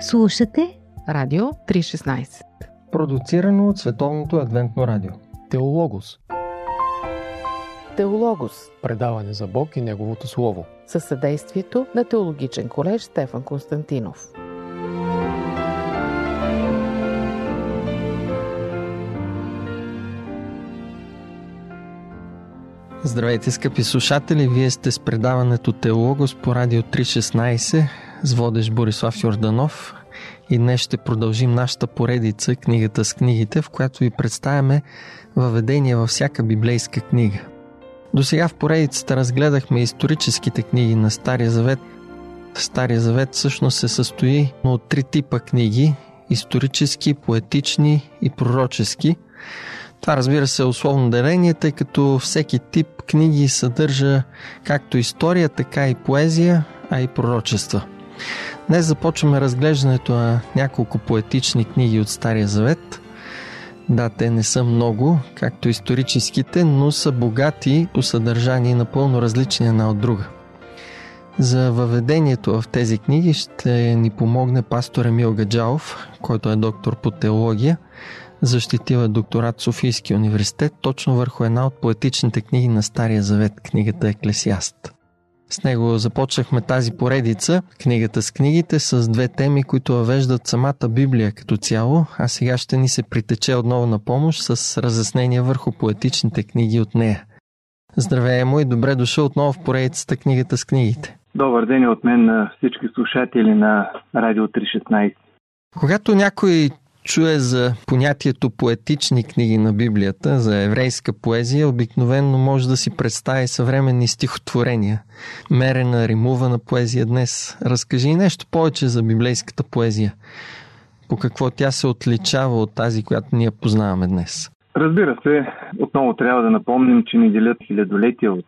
Слушате Радио 316 Продуцирано от Световното адвентно радио. Теологос. Теологос. Предаване за Бог и Неговото Слово. Със съдействието на Теологичен колеж Стефан Константинов. Здравейте, скъпи слушатели! Вие сте с предаването Теологос по Радио 316 с водещ Борислав Йорданов и днес ще продължим нашата поредица Книгата с книгите, в която ви представяме въведение във всяка библейска книга. До сега в поредицата разгледахме историческите книги на Стария Завет. Стария Завет всъщност се състои от три типа книги – исторически, поетични и пророчески – това разбира се е условно деление, тъй като всеки тип книги съдържа както история, така и поезия, а и пророчества. Днес започваме разглеждането на няколко поетични книги от Стария Завет. Да, те не са много, както историческите, но са богати по съдържание напълно различни една от друга. За въведението в тези книги ще ни помогне пастор Емил Гаджалов, който е доктор по теология – защитила докторат в Софийския университет точно върху една от поетичните книги на Стария Завет, книгата Еклесиаст. С него започнахме тази поредица, книгата с книгите, с две теми, които въвеждат самата Библия като цяло, а сега ще ни се притече отново на помощ с разяснения върху поетичните книги от нея. Здравей, му и добре дошъл отново в поредицата книгата с книгите. Добър ден от мен на всички слушатели на Радио 316. Когато някой чуе за понятието поетични книги на Библията, за еврейска поезия, обикновенно може да си представи съвременни стихотворения. Мерена, римувана поезия днес. Разкажи нещо повече за библейската поезия. По какво тя се отличава от тази, която ние познаваме днес? Разбира се, отново трябва да напомним, че ни делят хилядолетия от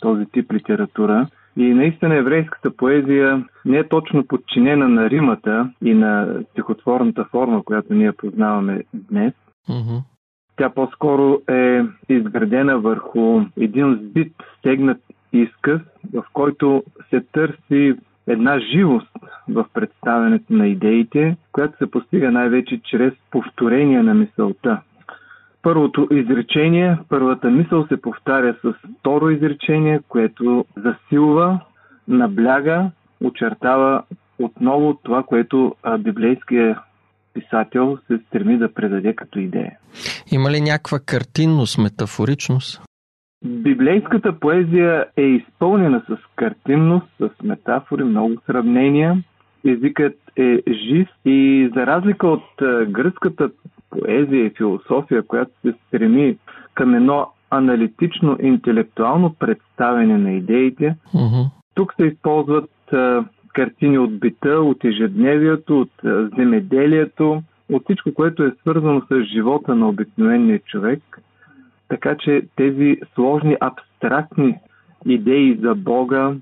този тип литература и наистина еврейската поезия не е точно подчинена на римата и на стихотворната форма, която ние познаваме днес. Mm-hmm. Тя по-скоро е изградена върху един сбит, стегнат изказ, в който се търси една живост в представянето на идеите, която се постига най-вече чрез повторение на мисълта първото изречение, първата мисъл се повтаря с второ изречение, което засилва, набляга, очертава отново това, което библейския писател се стреми да предаде като идея. Има ли някаква картинност, метафоричност? Библейската поезия е изпълнена с картинност, с метафори, много сравнения. Езикът е жив и за разлика от гръцката поезия и философия, която се стреми към едно аналитично, интелектуално представяне на идеите. Mm-hmm. Тук се използват а, картини от бита, от ежедневието, от а, земеделието, от всичко, което е свързано с живота на обикновения човек. Така че тези сложни, абстрактни идеи за Бога,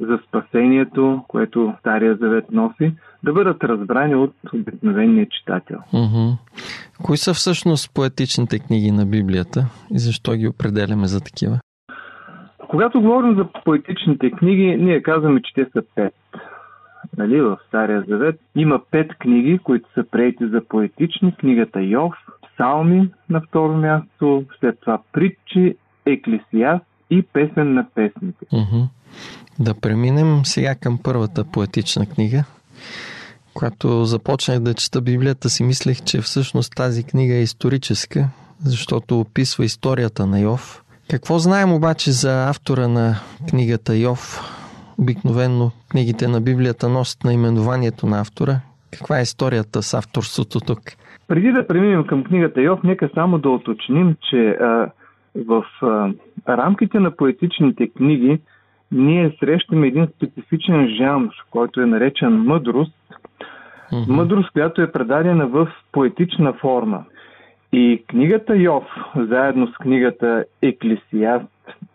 за спасението, което Стария Завет носи, да бъдат разбрани от обикновения читател. Mm-hmm. Кои са всъщност поетичните книги на Библията и защо ги определяме за такива? Когато говорим за поетичните книги, ние казваме, че те са пет. Нали, в Стария Завет има пет книги, които са приети за поетични. Книгата Йов, Псалми на второ място, след това Притчи, Еклесиаст и Песен на песните. Mm-hmm. Да преминем сега към първата поетична книга. Когато започнах да чета Библията си, мислех, че всъщност тази книга е историческа, защото описва историята на Йов. Какво знаем обаче за автора на книгата Йов? Обикновенно книгите на Библията носят наименованието на автора. Каква е историята с авторството тук? Преди да преминем към книгата Йов, нека само да уточним, че а, в а, рамките на поетичните книги ние срещаме един специфичен жанр, който е наречен мъдрост. Mm-hmm. Мъдрост, която е предадена в поетична форма. И книгата Йов, заедно с книгата Еклесиаст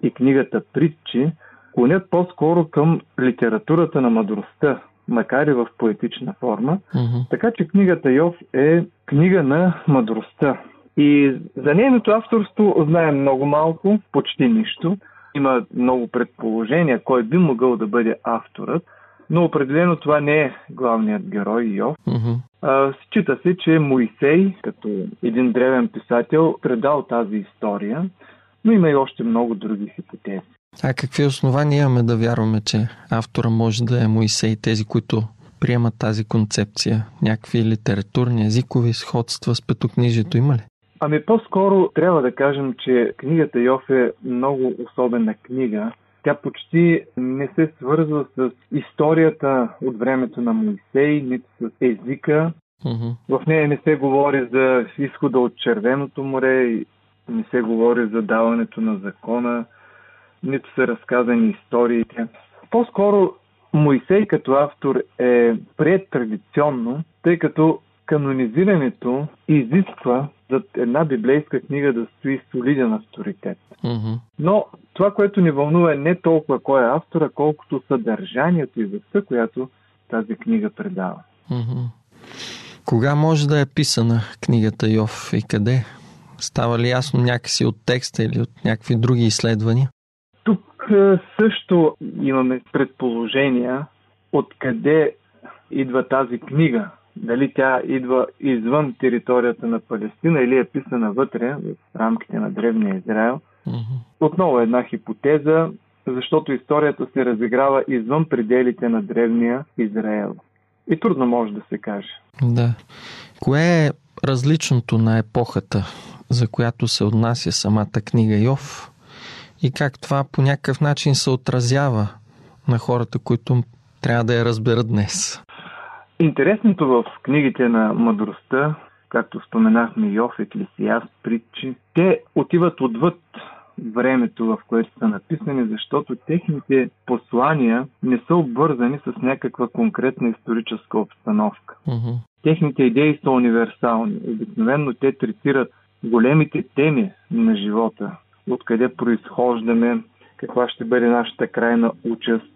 и книгата Притчи, клонят по-скоро към литературата на мъдростта, макар и в поетична форма. Mm-hmm. Така че книгата Йов е книга на мъдростта. И за нейното авторство знаем много малко, почти нищо. Има много предположения кой би могъл да бъде авторът, Но определено това не е главният герой Йов. А, Счита се, че Моисей, като един древен писател, предал тази история, но има и още много други хипотези. А какви основания имаме да вярваме, че автора може да е Моисей, тези, които приемат тази концепция? Някакви литературни, езикови сходства с петокнижието има ли? Ами по-скоро трябва да кажем, че книгата Йов е много особена книга. Тя почти не се свързва с историята от времето на Моисей, нито с езика. Мгм. В нея не се говори за изхода от Червеното море, не се говори за даването на закона, нито са разказани историите. По-скоро Моисей като автор е прият традиционно, тъй като канонизирането изисква за една библейска книга да стои солиден авторитет. Мгм. Но това, което ни вълнува е не толкова кой е автора, колкото съдържанието и вестта, която тази книга предава. Мгм. Кога може да е писана книгата Йов и къде? Става ли ясно някакси от текста или от някакви други изследвания? Тук е, също имаме предположения откъде идва тази книга. Дали тя идва извън територията на Палестина или е писана вътре, в рамките на Древния Израел. Отново една хипотеза, защото историята се разиграва извън пределите на Древния Израел. И трудно може да се каже. Да. Кое е различното на епохата, за която се отнася самата книга Йов и как това по някакъв начин се отразява на хората, които трябва да я разберат днес? Интересното в книгите на мъдростта, както споменахме Йов, Еклесиаст, притчи, те отиват отвъд времето, в което са написани, защото техните послания не са обвързани с някаква конкретна историческа обстановка. Мгм. Техните идеи са универсални. Обикновено те третират големите теми на живота. Откъде произхождаме, каква ще бъде нашата крайна участ,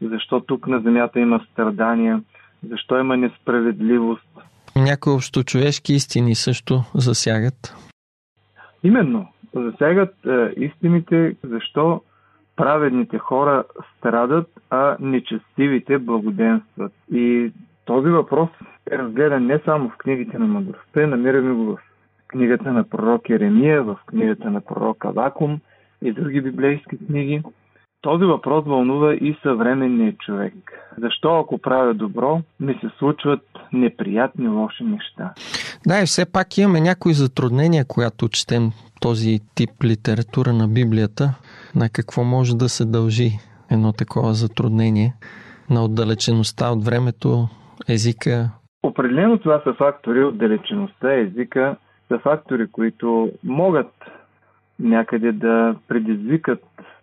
защо тук на Земята има страдания, защо има несправедливост. Някои общочовешки истини също засягат. Именно, засягат е, истините, защо праведните хора страдат, а нечестивите благоденстват. И този въпрос е разгледан не само в книгите на мъдростта, намираме го в книгата на пророк Еремия, в книгата на пророк Авакум и други библейски книги. Този въпрос вълнува и съвременния човек. Защо ако правя добро, ми се случват неприятни лоши неща? Да, и все пак имаме някои затруднения, когато четем този тип литература на Библията. На какво може да се дължи едно такова затруднение? На отдалечеността от времето, езика. Определено това са фактори, отдалечеността, езика, са фактори, които могат някъде да предизвикат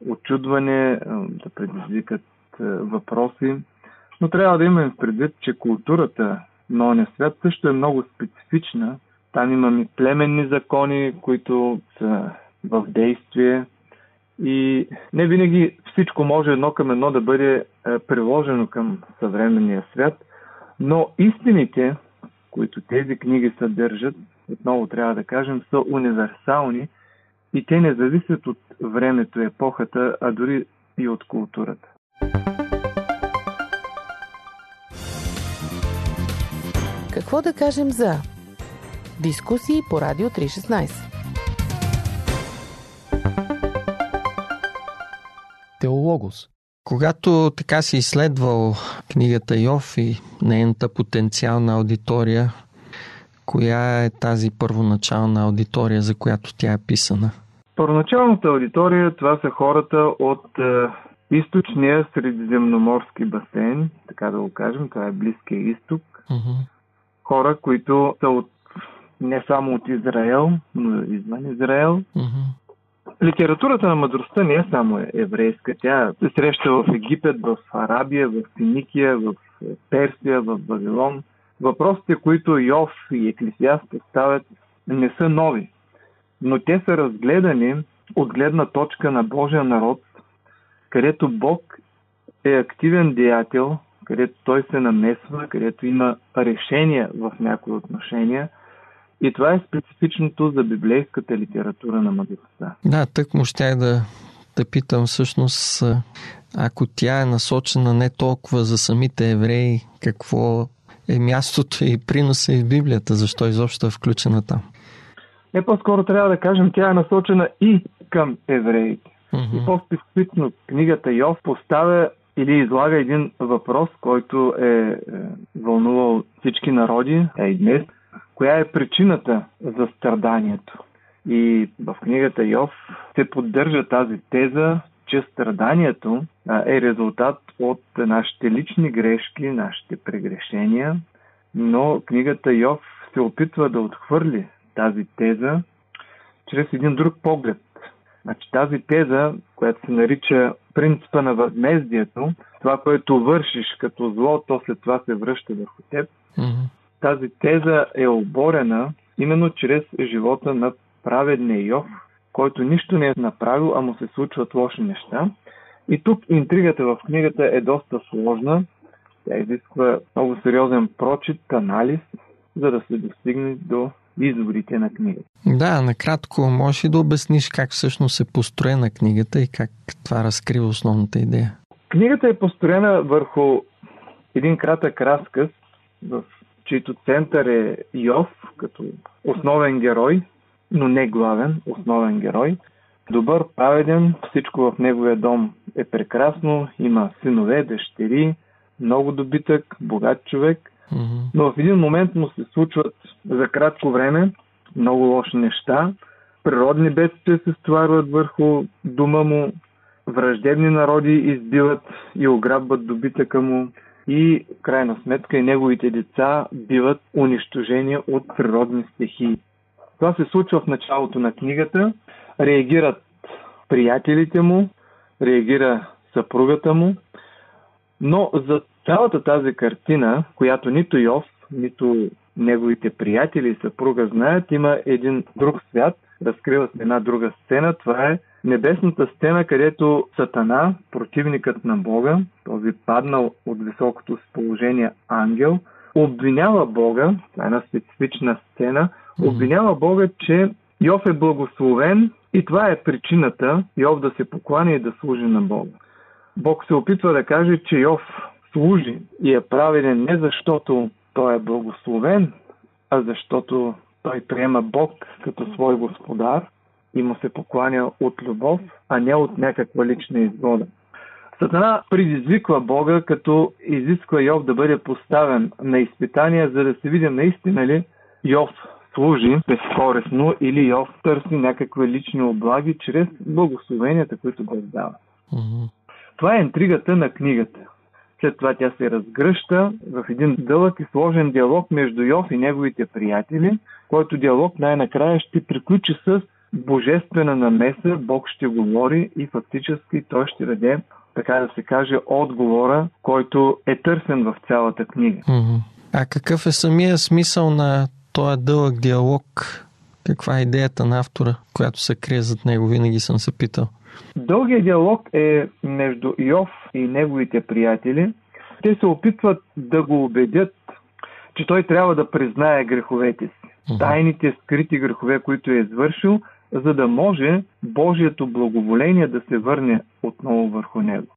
очудване, да предизвикат въпроси, но трябва да имаме предвид, че културата на оня свят също е много специфична. Там имаме племенни закони, които са в действие. И не винаги всичко може едно към едно да бъде приложено към съвременния свят, но истините, които тези книги съдържат, отново трябва да кажем, са универсални и те не зависят от времето, епохата, а дори и от културата. Какво да кажем за дискусии по Радио 316? Теологос. Когато така си изследвал книгата Йов и нейната потенциална аудитория, коя е тази първоначална аудитория, за която тя е писана? Първоначалната аудитория това са хората от е, източния средиземноморски басейн, така да го кажем, това е Близкия изток. Мгм. Хора, които са от, не само от Израел, но и извън Израел. Мгм. Литературата на мъдростта не е само еврейска. Тя се среща в Египет, в Арабия, в Финикия, в Персия, в Вавилон. Въпросите, които Йов и Еклесиаст поставят, не са нови, но те са разгледани от гледна точка на Божия народ, където Бог е активен деятел, където той се намесва, където има решения в някои отношения. И това е специфичното за библейската литература на мъдростта. Да, тък му щях да, да питам всъщност Ако тя е насочена не толкова за самите евреи, какво е мястото и приноса и в Библията, защо изобщо е включена там? Не по-скоро трябва да кажем, тя е насочена и към евреите. Mm-hmm. И по-специфично книгата Йов поставя или излага един въпрос, който е, е вълнувал всички народи, а и днес. Коя е причината за страданието? И в книгата Йов се поддържа тази теза, че страданието е резултат от нашите лични грешки, нашите прегрешения, но книгата Йов се опитва да отхвърли тази теза чрез един друг поглед. Значи тази теза, която се нарича принципа на възмездието, това, което вършиш като зло, то след това се връща върху теб. Mm-hmm. Тази теза е оборена именно чрез живота на праведния Йов, който нищо не е направил, а му се случват лоши неща. И тук интригата в книгата е доста сложна. Тя изисква много сериозен прочит, анализ, за да се достигне до изводите на книгата. Да, накратко, можеш ли да обясниш как всъщност е построена книгата и как това разкрива основната идея? Книгата е построена върху един кратък разказ, в чийто център е Йов, като основен герой, но не главен, основен герой. Добър, праведен, всичко в неговия дом е прекрасно, има синове, дъщери, много добитък, богат човек, mm-hmm. но в един момент му се случват за кратко време много лоши неща. Природни бедствия се стоварват върху дома му, враждебни народи избиват и ограбват добитъка му и крайна сметка и неговите деца биват унищожени от природни стихии. Това се случва в началото на книгата. Реагират приятелите му, реагира съпругата му, но за цялата тази картина, която нито Йов, нито неговите приятели и съпруга знаят, има един друг свят, разкрива се една друга сцена. Това е небесната сцена, където Сатана, противникът на Бога, този паднал от високото си положение ангел, обвинява Бога, това е една специфична сцена, обвинява Бога, че Йов е благословен и това е причината Йов да се поклани и да служи на Бога. Бог се опитва да каже, че Йов служи и е праведен не защото той е благословен, а защото той приема Бог като свой господар и му се покланя от любов, а не от някаква лична изгода. Сатана предизвиква Бога, като изисква Йов да бъде поставен на изпитания, за да се види наистина ли Йов служи безкорисно или Йов търси някакви лични облаги чрез благословенията, които Бог дава. Mm-hmm. Това е интригата на книгата. След това тя се разгръща в един дълъг и сложен диалог между Йов и неговите приятели, който диалог най-накрая ще приключи с божествена намеса, Бог ще говори и фактически той ще даде, така да се каже, отговора, който е търсен в цялата книга. А какъв е самия смисъл на този дълъг диалог? Каква е идеята на автора, която се крие зад него? Винаги съм се питал. Дългият диалог е между Йов и неговите приятели. Те се опитват да го убедят, че той трябва да признае греховете си. Тайните скрити грехове, които е извършил, за да може Божието благоволение да се върне отново върху него.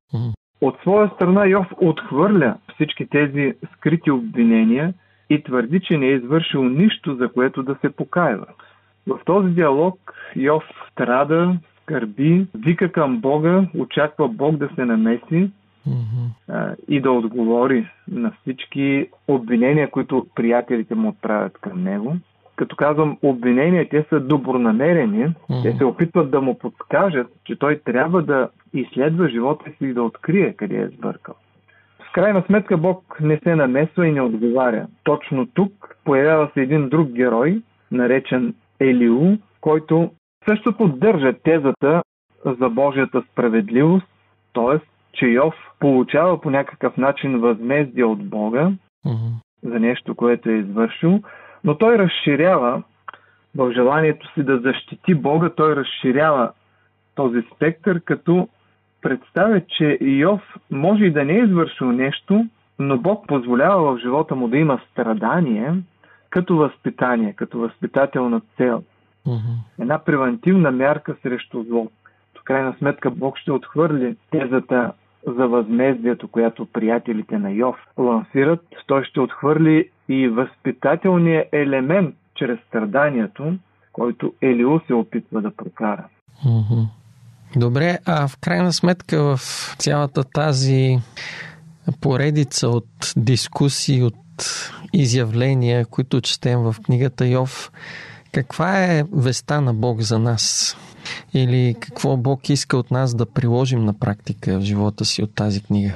От своя страна Йов отхвърля всички тези скрити обвинения и твърди, че не е извършил нищо, за което да се покаива. В този диалог Йов страда, скърби, вика към Бога, очаква Бог да се намеси mm-hmm. и да отговори на всички обвинения, които приятелите му отправят към него. Като казвам обвинения, те са добронамерени. Mm-hmm. Те се опитват да му подскажат, че той трябва да изследва живота си и да открие къде е сбъркал. Крайна сметка Бог не се намесва и не отговаря. Точно тук появява се един друг герой, наречен Елиу, който също поддържа тезата за Божията справедливост, т.е. че Йов получава по някакъв начин възмездие от Бога за нещо, което е извършил, но той разширява в желанието си да защити Бога, той разширява този спектър, като представя, че Йов може и да не е извършил нещо, но Бог позволява в живота му да има страдание като възпитание, като възпитателна цел. Mm-hmm. Една превентивна мярка срещу зло. В крайна сметка Бог ще отхвърли тезата за възмездието, която приятелите на Йов лансират, той ще отхвърли и възпитателния елемент чрез страданието, който Елиу се опитва да прокара. Добре, а в крайна сметка в цялата тази поредица от дискусии, от изявления, които четем в книгата Йов, каква е веста на Бог за нас? Или какво Бог иска от нас да приложим на практика в живота си от тази книга?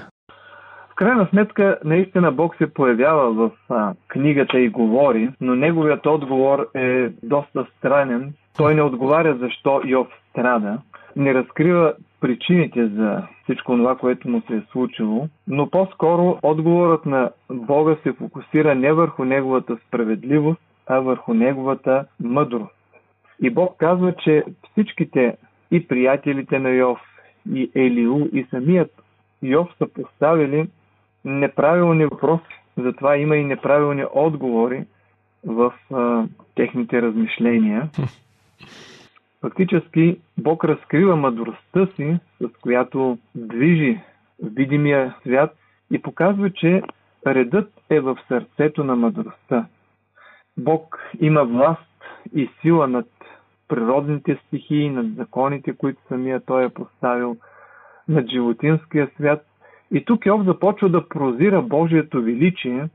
В крайна сметка, наистина Бог се появява в а, книгата и говори, но неговият отговор е доста странен. Той не отговаря защо Йов страда, не разкрива причините за всичко това, което му се е случило, но по-скоро отговорът на Бога се фокусира не върху неговата справедливост, а върху неговата мъдрост. И Бог казва, че всичките и приятелите на Йов, и Елиу, и самият Йов са поставили неправилни въпроси. Затова има и неправилни отговори в а, техните размишления. Фактически Бог разкрива мъдростта си, с която движи видимия свят и показва, че редът е в сърцето на мъдростта. Бог има власт и сила над природните стихии, над законите, които самия Той е поставил, над животинския свят. И тук Йов започва да прозира Божието величие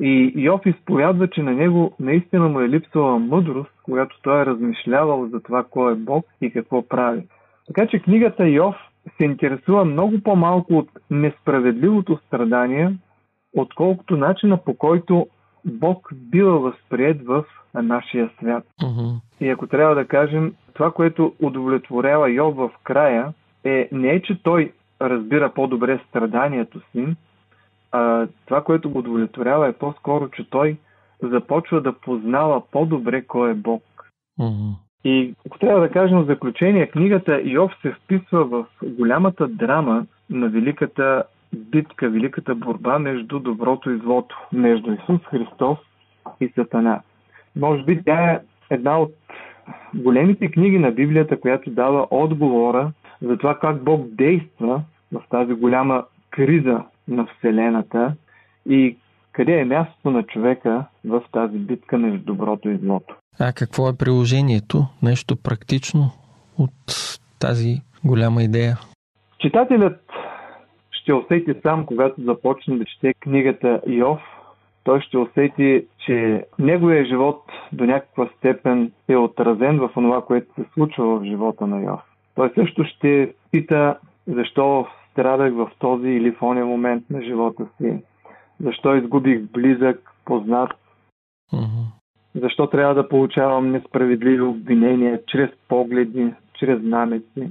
и Йов изповядва, че на него наистина му е липсвала мъдрост, когато той е размишлявал за това кой е Бог и какво прави. Така че книгата Йов се интересува много по-малко от несправедливото страдание, отколкото начина по който Бог бива възприят в нашия свят. Uh-huh. И ако трябва да кажем, това, което удовлетворява Йов в края, е не е, че той разбира по-добре страданието си, а това, което го удовлетворява е по-скоро, че той започва да познава по-добре кой е Бог. Uh-huh. И ако трябва да кажем в заключение, книгата Йов се вписва в голямата драма на великата битка, великата борба между доброто и злото, между Исус Христос и Сатана. Може би тя е една от големите книги на Библията, която дава отговора за това как Бог действа в тази голяма криза на Вселената и къде е мястото на човека в тази битка между доброто и злото. А какво е приложението? Нещо практично от тази голяма идея? Читателят ще усети сам, когато започне да чете книгата Йов, той ще усети, че неговия живот до някаква степен е отразен в това, което се случва в живота на Йов. Той също ще пита защо страдах в този или в ония момент на живота си, защо изгубих близък, познат, uh-huh. защо трябва да получавам несправедливи обвинения чрез погледи, чрез намеци.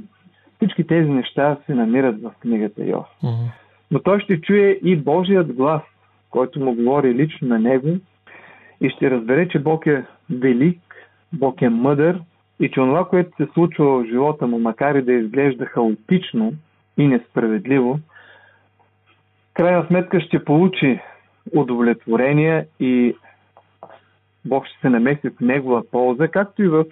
Всички тези неща се намират в книгата Йов. Uh-huh. Но той ще чуе и Божият глас, който му говори лично на него и ще разбере, че Бог е велик, Бог е мъдър и че това, което се случва в живота му, макар и да изглежда хаотично и несправедливо, крайна сметка ще получи удовлетворение и Бог ще се намеси в негова полза, както и в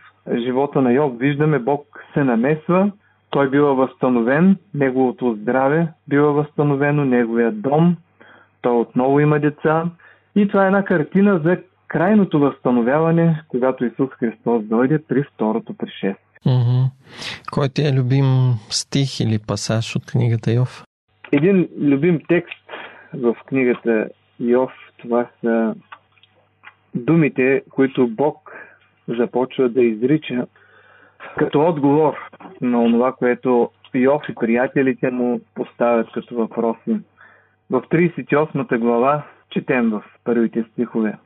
живота на Йов. Виждаме, Бог се намесва, той бива възстановен, неговото здраве бива възстановено, неговия дом, той отново има деца. И това е една картина за крайното възстановяване, когато Исус Христос дойде при второто пришествие. Кой ти е любим стих или пасаж от книгата Йов? Един любим текст в книгата Йов, това са думите, които Бог започва да изрича като отговор на това, което Йов и приятелите му поставят като въпроси. В 38 глава четем в първите стихове.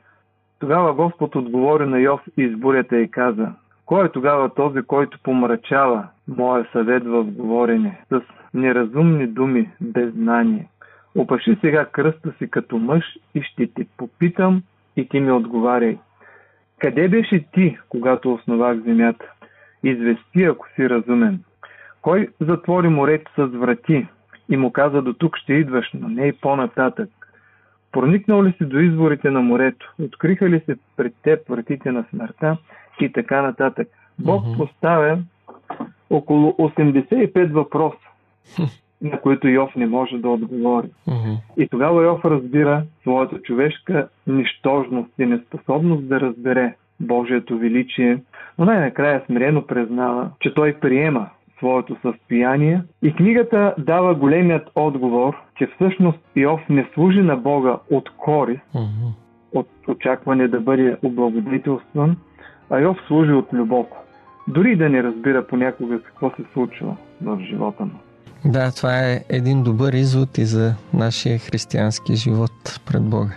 Тогава Господ отговори на Йов и бурята и каза, кой е тогава този, който помрачава моя съвет в говорене с неразумни думи, без знание? Опаши сега кръста си като мъж и ще те попитам и ти ми отговаряй. Къде беше ти, когато основах земята? Извести, ако си разумен. Кой затвори морето с врати и му каза до тук ще идваш, но не и по-нататък? Проникнал ли си до изворите на морето? Откриха ли се пред теб вратите на смъртта и така нататък? Бог mm-hmm. поставя около 85 въпроса. на които Йов не може да отговори. Mm-hmm. И тогава Йов разбира своята човешка нищожност и неспособност да разбере Божието величие, но най-накрая смирено признава, че той приема своето състояние и книгата дава големият отговор, че всъщност Йов не служи на Бога от корист, Mm-hmm. от очакване да бъде облагодетелстван, а Йов служи от любов. Дори да не разбира понякога какво се случва в живота му. Да, това е един добър извод и за нашия християнски живот пред Бога.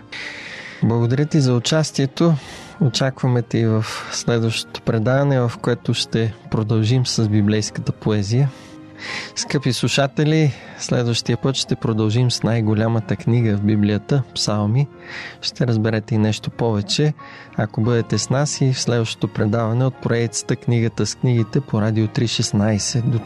Благодаря ти за участието. Очакваме те и в следващото предаване, в което ще продължим с библейската поезия. Скъпи слушатели, следващия път ще продължим с най-голямата книга в Библията – Псалми. Ще разберете и нещо повече, ако бъдете с нас и в следващото предаване от проектата Книгата с книгите по Радио 316. До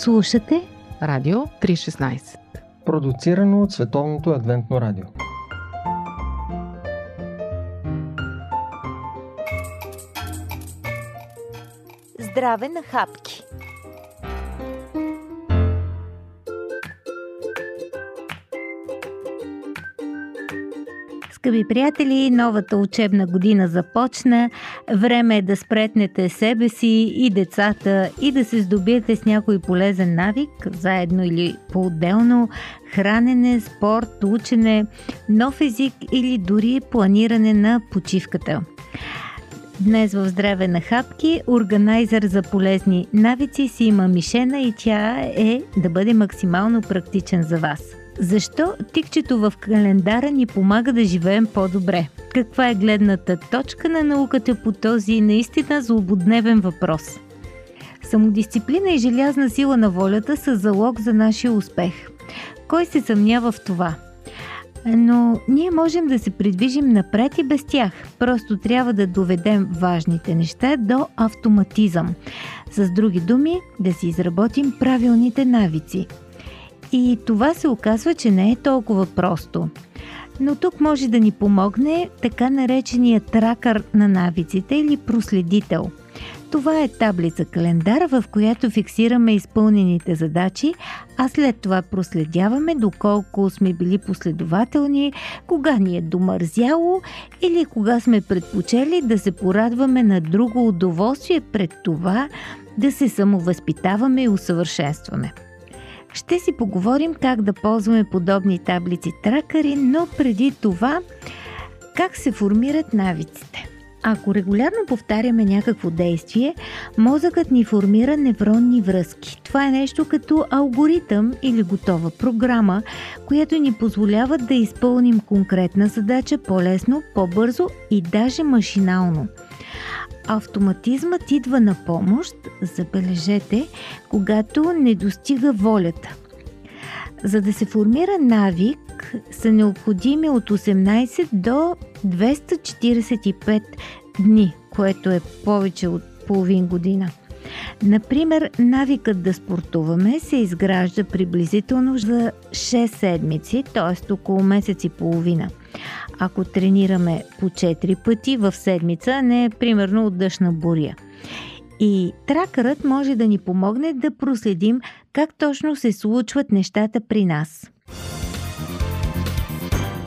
Слушате Радио 316. Продуцирано от Световното адвентно радио. Здраве на хапки! Скъпи приятели, новата учебна година започна. Време е да спретнете себе си и децата и да се здобиете с някой полезен навик, заедно или по-отделно, хранене, спорт, учене, нов език или дори планиране на почивката. Днес в Здраве на хапки, органайзър за полезни навици си има мишена и тя е да бъде максимално практичен за вас. Защо тикчето в календара ни помага да живеем по-добре? Каква е гледната точка на науката по този наистина злободневен въпрос? Самодисциплина и желязна сила на волята са залог за нашия успех. Кой се съмнява в това? Но ние можем да се придвижим напред и без тях. Просто трябва да доведем важните неща до автоматизъм. С други думи, да си изработим правилните навици. И това се оказва, че не е толкова просто. Но тук може да ни помогне така наречения тракър на навиците или проследител. Това е таблица календар, в която фиксираме изпълнените задачи, а след това проследяваме доколко сме били последователни, кога ни е домързяло или кога сме предпочели да се порадваме на друго удоволствие пред това да се самовъзпитаваме и усъвършенстваме. Ще си поговорим как да ползваме подобни таблици тракари, но преди това как се формират навиците. Ако регулярно повтаряме някакво действие, мозъкът ни формира невронни връзки. Това е нещо като алгоритъм или готова програма, която ни позволява да изпълним конкретна задача по-лесно, по-бързо и даже машинално. Автоматизмът идва на помощ, забележете, когато не достига волята. За да се формира навик, са необходими от 18 до 245 дни, което е повече от половин година. Например, навикът да спортуваме се изгражда приблизително за 6 седмици, т.е. около месец и половина. Ако тренираме по 4 пъти в седмица, не примерно от дъжна буря. И тракърът може да ни помогне да проследим как точно се случват нещата при нас.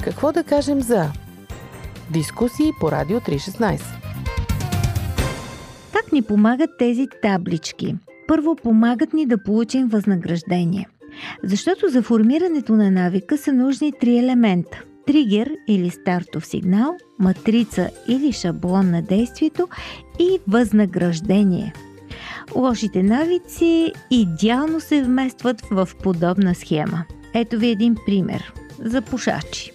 Какво да кажем за дискусии по Радио 316? Как ни помагат тези таблички? Първо помагат ни да получим възнаграждение. Защото за формирането на навика са нужни три елемента – тригер или стартов сигнал, матрица или шаблон на действието и възнаграждение. Лошите навици идеално се вместват в подобна схема. Ето ви един пример за пушачи.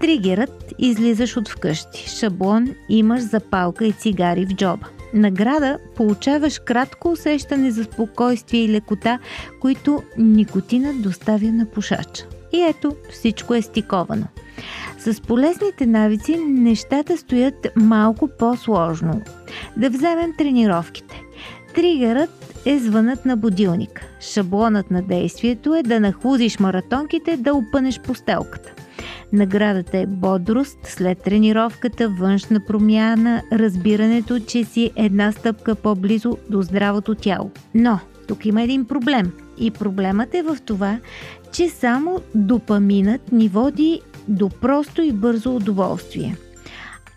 Тригерът излизаш от вкъщи. Шаблон имаш запалка и цигари в джоба. Награда получаваш кратко усещане за спокойствие и лекота, които никотинът доставя на пушача. И ето, всичко е стиковано. С полезните навици нещата стоят малко по-сложно. Да вземем тренировките. Тригърът е звънът на будилник. Шаблонът на действието е да нахлузиш маратонките да опънеш постелката. Наградата е бодрост след тренировката, външна промяна, разбирането, че си една стъпка по-близо до здравото тяло. Но тук има един проблем. И проблемът е в това, че само допаминът ни води до просто и бързо удоволствие.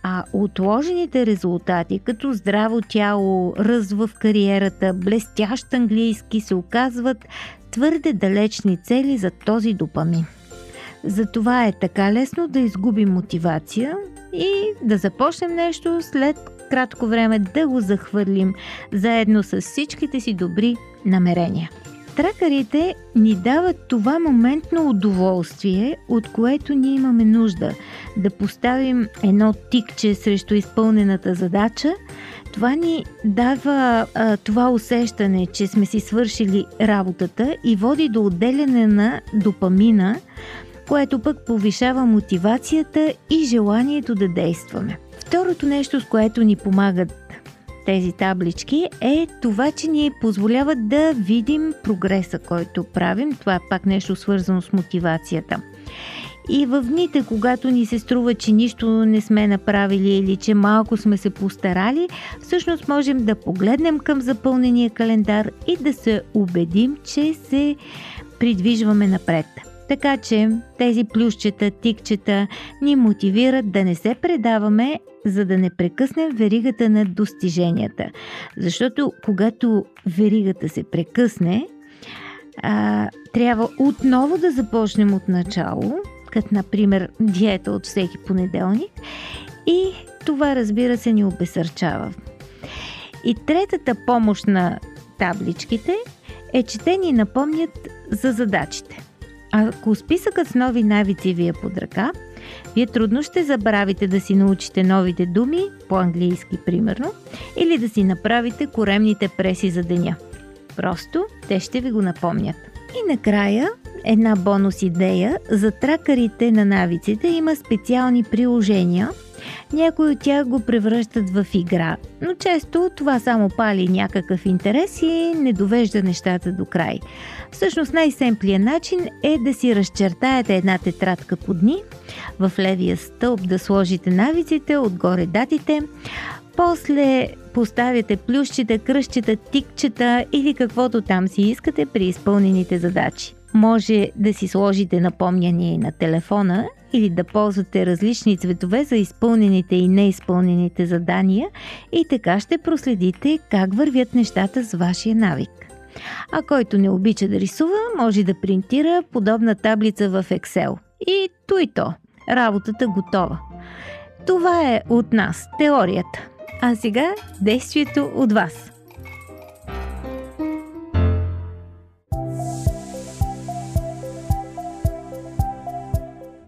А отложените резултати, като здраво тяло, ръз в кариерата, блестящ английски, се оказват твърде далечни цели за този допамин. Затова е така лесно да изгубим мотивация и да започнем нещо след кратко време да го захвърлим заедно с всичките си добри намерения. Тракарите ни дават това моментно удоволствие, от което ние имаме нужда да поставим едно тикче срещу изпълнената задача. Това ни дава а, това усещане, че сме си свършили работата и води до отделяне на допамина, което пък повишава мотивацията и желанието да действаме. Второто нещо, с което ни помагат тези таблички е това, че ни позволяват да видим прогреса, който правим. Това е пак нещо свързано с мотивацията. И в дните, когато ни се струва, че нищо не сме направили или че малко сме се постарали, всъщност можем да погледнем към запълнения календар и да се убедим, че се придвижваме напред. Така че тези плюсчета, тикчета ни мотивират да не се предаваме, за да не прекъснем веригата на достиженията. Защото когато веригата се прекъсне, а, трябва отново да започнем от начало, като например диета от всеки понеделник и това разбира се ни обесърчава. И третата помощ на табличките е, че те ни напомнят за задачите. Ако списъкът с нови навици ви е под ръка, вие трудно ще забравите да си научите новите думи, по-английски примерно, или да си направите коремните преси за деня. Просто те ще ви го напомнят. И накрая една бонус идея за тракарите на навиците има специални приложения – някои от тях го превръщат в игра, но често това само пали някакъв интерес и не довежда нещата до край. Всъщност най-семплият начин е да си разчертаете една тетрадка по дни, в левия стълб да сложите навиците, отгоре датите, после поставяте плющите, кръщчета, тикчета или каквото там си искате при изпълнените задачи. Може да си сложите напомняния на телефона или да ползвате различни цветове за изпълнените и неизпълнените задания и така ще проследите как вървят нещата с вашия навик. А който не обича да рисува, може да принтира подобна таблица в Excel. И то и то. Работата готова. Това е от нас, теорията. А сега действието от вас.